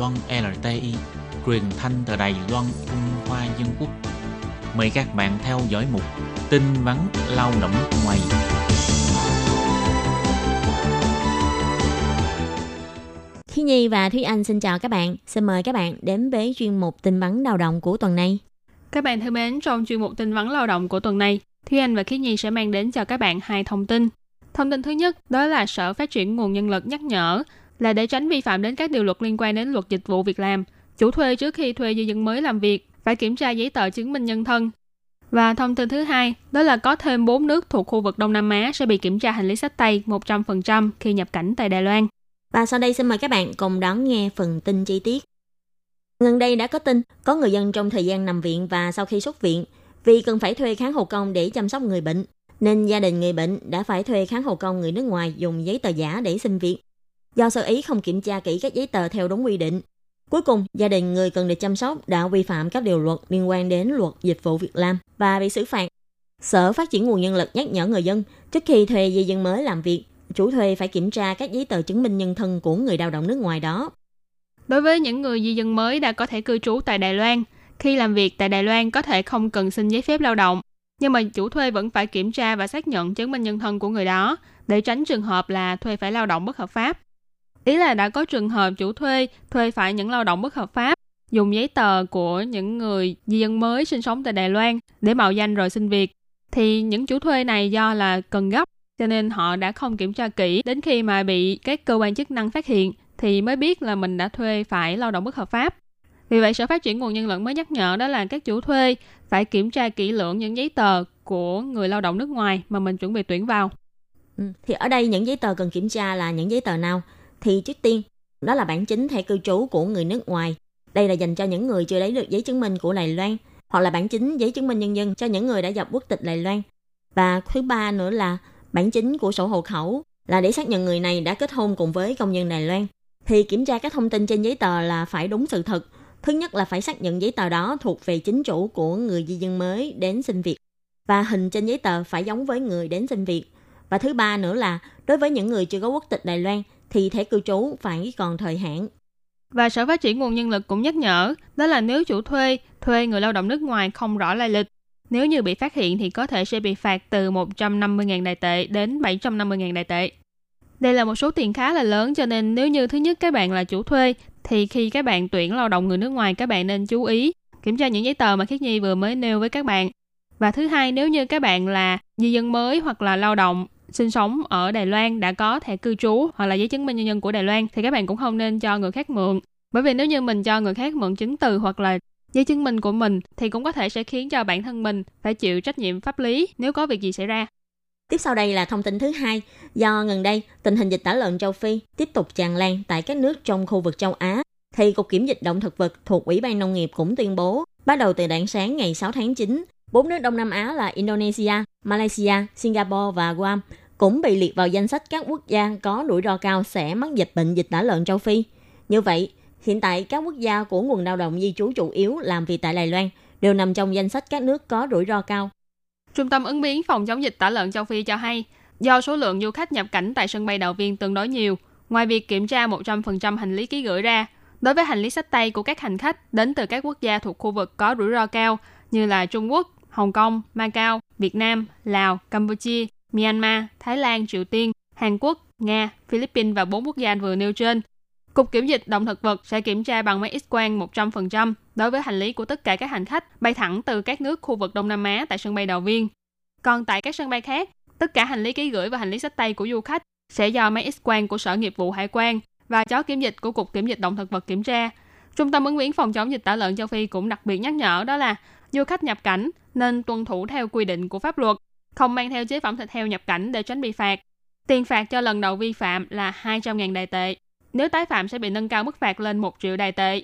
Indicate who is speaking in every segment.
Speaker 1: Loan LTI, truyền thanh từ Đài Loan Trung Hoa Dân Quốc. Mời các bạn theo dõi mục tin vắn lao động ngoài.
Speaker 2: Khi Nhi và Thúy Anh xin chào các bạn. Xin mời các bạn đến với chuyên mục tin vắn lao động của tuần này.
Speaker 3: Các bạn thân mến, trong chuyên mục tin vắn lao động của tuần này, Thúy Anh và Khiết Nhi sẽ mang đến cho các bạn hai thông tin. Thông tin thứ nhất đó là Sở Phát triển Nguồn Nhân lực nhắc nhở là để tránh vi phạm đến các điều luật liên quan đến luật dịch vụ việc làm, chủ thuê trước khi thuê di dân mới làm việc phải kiểm tra giấy tờ chứng minh nhân thân. Và thông tin thứ hai, đó là có thêm 4 nước thuộc khu vực Đông Nam Á sẽ bị kiểm tra hành lý sách tay 100% khi nhập cảnh tại Đài Loan.
Speaker 2: Và sau đây xin mời các bạn cùng đón nghe phần tin chi tiết. Gần đây đã có tin có người dân trong thời gian nằm viện và sau khi xuất viện vì cần phải thuê kháng hộ công để chăm sóc người bệnh, nên gia đình người bệnh đã phải thuê kháng hộ công người nước ngoài dùng giấy tờ giả để xin việc. Do sơ ý không kiểm tra kỹ các giấy tờ theo đúng quy định, Cuối cùng, gia đình người cần được chăm sóc đã vi phạm các điều luật liên quan đến luật dịch vụ việc làm và bị xử phạt. Sở Phát triển nguồn nhân lực nhắc nhở người dân trước khi thuê di dân mới làm việc, chủ thuê phải kiểm tra các giấy tờ chứng minh nhân thân của người lao động nước ngoài đó.
Speaker 3: Đối với những người di dân mới đã có thể cư trú tại Đài Loan, khi làm việc tại Đài Loan có thể không cần xin giấy phép lao động, nhưng mà chủ thuê vẫn phải kiểm tra và xác nhận chứng minh nhân thân của người đó để tránh trường hợp là thuê phải lao động bất hợp pháp. Ý là đã có trường hợp chủ thuê thuê phải những lao động bất hợp pháp dùng giấy tờ của những người di dân mới sinh sống tại Đài Loan để mạo danh rồi xin việc. Thì những chủ thuê này do là cần gấp cho nên họ đã không kiểm tra kỹ đến khi mà bị các cơ quan chức năng phát hiện thì mới biết là mình đã thuê phải lao động bất hợp pháp. Vì vậy, Sở Phát triển Nguồn Nhân lực mới nhắc nhở đó là các chủ thuê phải kiểm tra kỹ lưỡng những giấy tờ của người lao động nước ngoài mà mình chuẩn bị tuyển vào.
Speaker 2: Ừ, thì ở đây những giấy tờ cần kiểm tra là những giấy tờ nào? Thì trước tiên, đó là bản chính thẻ cư trú của người nước ngoài. Đây là dành cho những người chưa lấy được giấy chứng minh của Đài Loan, hoặc là bản chính giấy chứng minh nhân dân cho những người đã nhập quốc tịch Đài Loan. Và thứ ba nữa là bản chính của sổ hộ khẩu là để xác nhận người này đã kết hôn cùng với công dân Đài Loan. Thì kiểm tra các thông tin trên giấy tờ là phải đúng sự thật, Thứ nhất là phải xác nhận giấy tờ đó thuộc về chính chủ của người di dân mới đến xin việc và hình trên giấy tờ phải giống với người đến xin việc. Và thứ ba nữa là đối với những người chưa có quốc tịch Đài Loan thì thẻ cư trú phải còn thời hạn.
Speaker 3: Và Sở Phát triển Nguồn Nhân lực cũng nhắc nhở, đó là nếu chủ thuê thuê người lao động nước ngoài không rõ lai lịch, nếu như bị phát hiện thì có thể sẽ bị phạt từ 150.000 đài tệ đến 750.000 đài tệ. Đây là một số tiền khá là lớn cho nên nếu như thứ nhất các bạn là chủ thuê thì khi các bạn tuyển lao động người nước ngoài các bạn nên chú ý kiểm tra những giấy tờ mà Khiết Nhi vừa mới nêu với các bạn. Và thứ hai, nếu như các bạn là di dân mới hoặc là lao động sinh sống ở Đài Loan đã có thẻ cư trú hoặc là giấy chứng minh nhân dân của Đài Loan thì các bạn cũng không nên cho người khác mượn. Bởi vì nếu như mình cho người khác mượn chứng từ hoặc là giấy chứng minh của mình thì cũng có thể sẽ khiến cho bản thân mình phải chịu trách nhiệm pháp lý nếu có việc gì xảy ra.
Speaker 2: Tiếp sau đây là thông tin thứ hai. Do gần đây, tình hình dịch tả lợn châu Phi tiếp tục tràn lan tại các nước trong khu vực châu Á, thì Cục Kiểm dịch Động thực vật thuộc Ủy ban Nông nghiệp cũng tuyên bố, bắt đầu từ đạn sáng ngày 6 tháng 9, bốn nước Đông Nam Á là Indonesia, Malaysia, Singapore và Guam cũng bị liệt vào danh sách các quốc gia có rủi ro cao sẽ mắc dịch bệnh dịch tả lợn châu Phi. Như vậy, hiện tại các quốc gia của nguồn lao động di trú chủ yếu làm việc tại Đài Loan đều nằm trong danh sách các nước có rủi ro cao
Speaker 3: Trung tâm ứng biến phòng chống dịch tả lợn châu Phi cho hay, do số lượng du khách nhập cảnh tại sân bay Đào Viên tương đối nhiều, ngoài việc kiểm tra 100% hành lý ký gửi ra, đối với hành lý sách tay của các hành khách đến từ các quốc gia thuộc khu vực có rủi ro cao như là Trung Quốc, Hồng Kông, Macau, Việt Nam, Lào, Campuchia, Myanmar, Thái Lan, Triều Tiên, Hàn Quốc, Nga, Philippines và bốn quốc gia vừa nêu trên. Cục Kiểm dịch động thực vật sẽ kiểm tra bằng máy X-quang 100% đối với hành lý của tất cả các hành khách bay thẳng từ các nước khu vực Đông Nam Á tại sân bay Đào Viên. Còn tại các sân bay khác, tất cả hành lý ký gửi và hành lý sách tay của du khách sẽ do máy X-quang của Sở Nghiệp vụ Hải quan và chó kiểm dịch của Cục Kiểm dịch động thực vật kiểm tra. Trung tâm ứng biến phòng chống dịch tả lợn châu Phi cũng đặc biệt nhắc nhở đó là du khách nhập cảnh nên tuân thủ theo quy định của pháp luật, không mang theo chế phẩm thịt heo nhập cảnh để tránh bị phạt. Tiền phạt cho lần đầu vi phạm là 200.000 đài tệ. Nếu tái phạm sẽ bị nâng cao mức phạt lên 1 triệu đài tệ.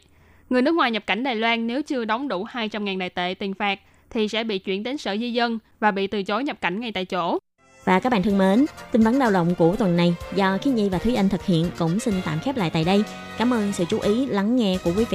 Speaker 3: Người nước ngoài nhập cảnh Đài Loan nếu chưa đóng đủ 200.000 đài tệ tiền phạt thì sẽ bị chuyển đến sở di dân và bị từ chối nhập cảnh ngay tại chỗ.
Speaker 2: Và các bạn thân mến, tin vắn lao động của tuần này do Khiết Nhi và Thúy Anh thực hiện cũng xin tạm khép lại tại đây. Cảm ơn sự chú ý lắng nghe của quý vị